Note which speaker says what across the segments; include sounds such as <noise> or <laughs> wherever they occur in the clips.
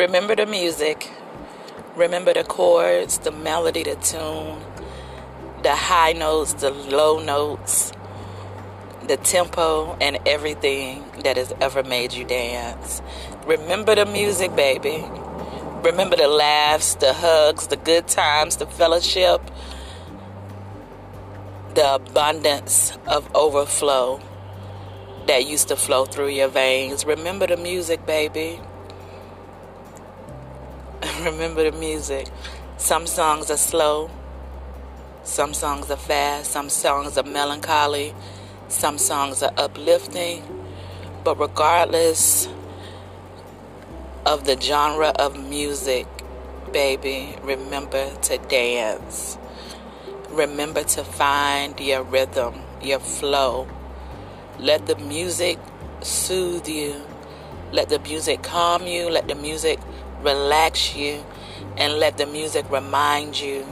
Speaker 1: Remember the music. Remember the chords, the melody, the tune, the high notes, the low notes, the tempo, and everything that has ever made you dance. Remember the music, baby. Remember the laughs, the hugs, the good times, the fellowship, the abundance of overflow that used to flow through your veins. Remember the music, baby. <laughs> Remember the music. Some songs are slow, some songs are fast, some songs are melancholy, some songs are uplifting. But regardless of the genre of music, baby, remember to dance. Remember to find your rhythm, your flow. Let the music soothe you. Let the music calm you. Let the music relax you. And let the music remind you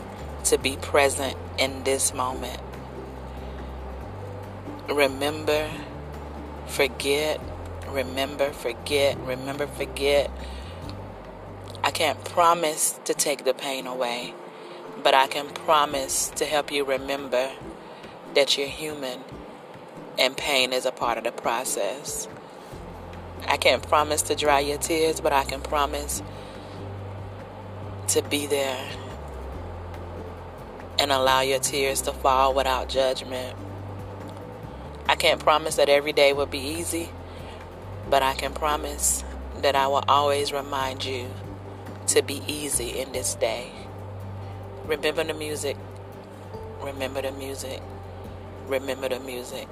Speaker 1: to be present in this moment. Remember, forget, remember, forget, remember, forget. I can't promise to take the pain away. But I can promise to help you remember that you're human and pain is a part of the process. I can't promise to dry your tears, but I can promise to be there and allow your tears to fall without judgment. I can't promise that every day will be easy, but I can promise that I will always remind you to be easy in this day. Remember the music. Remember the music. Remember the music.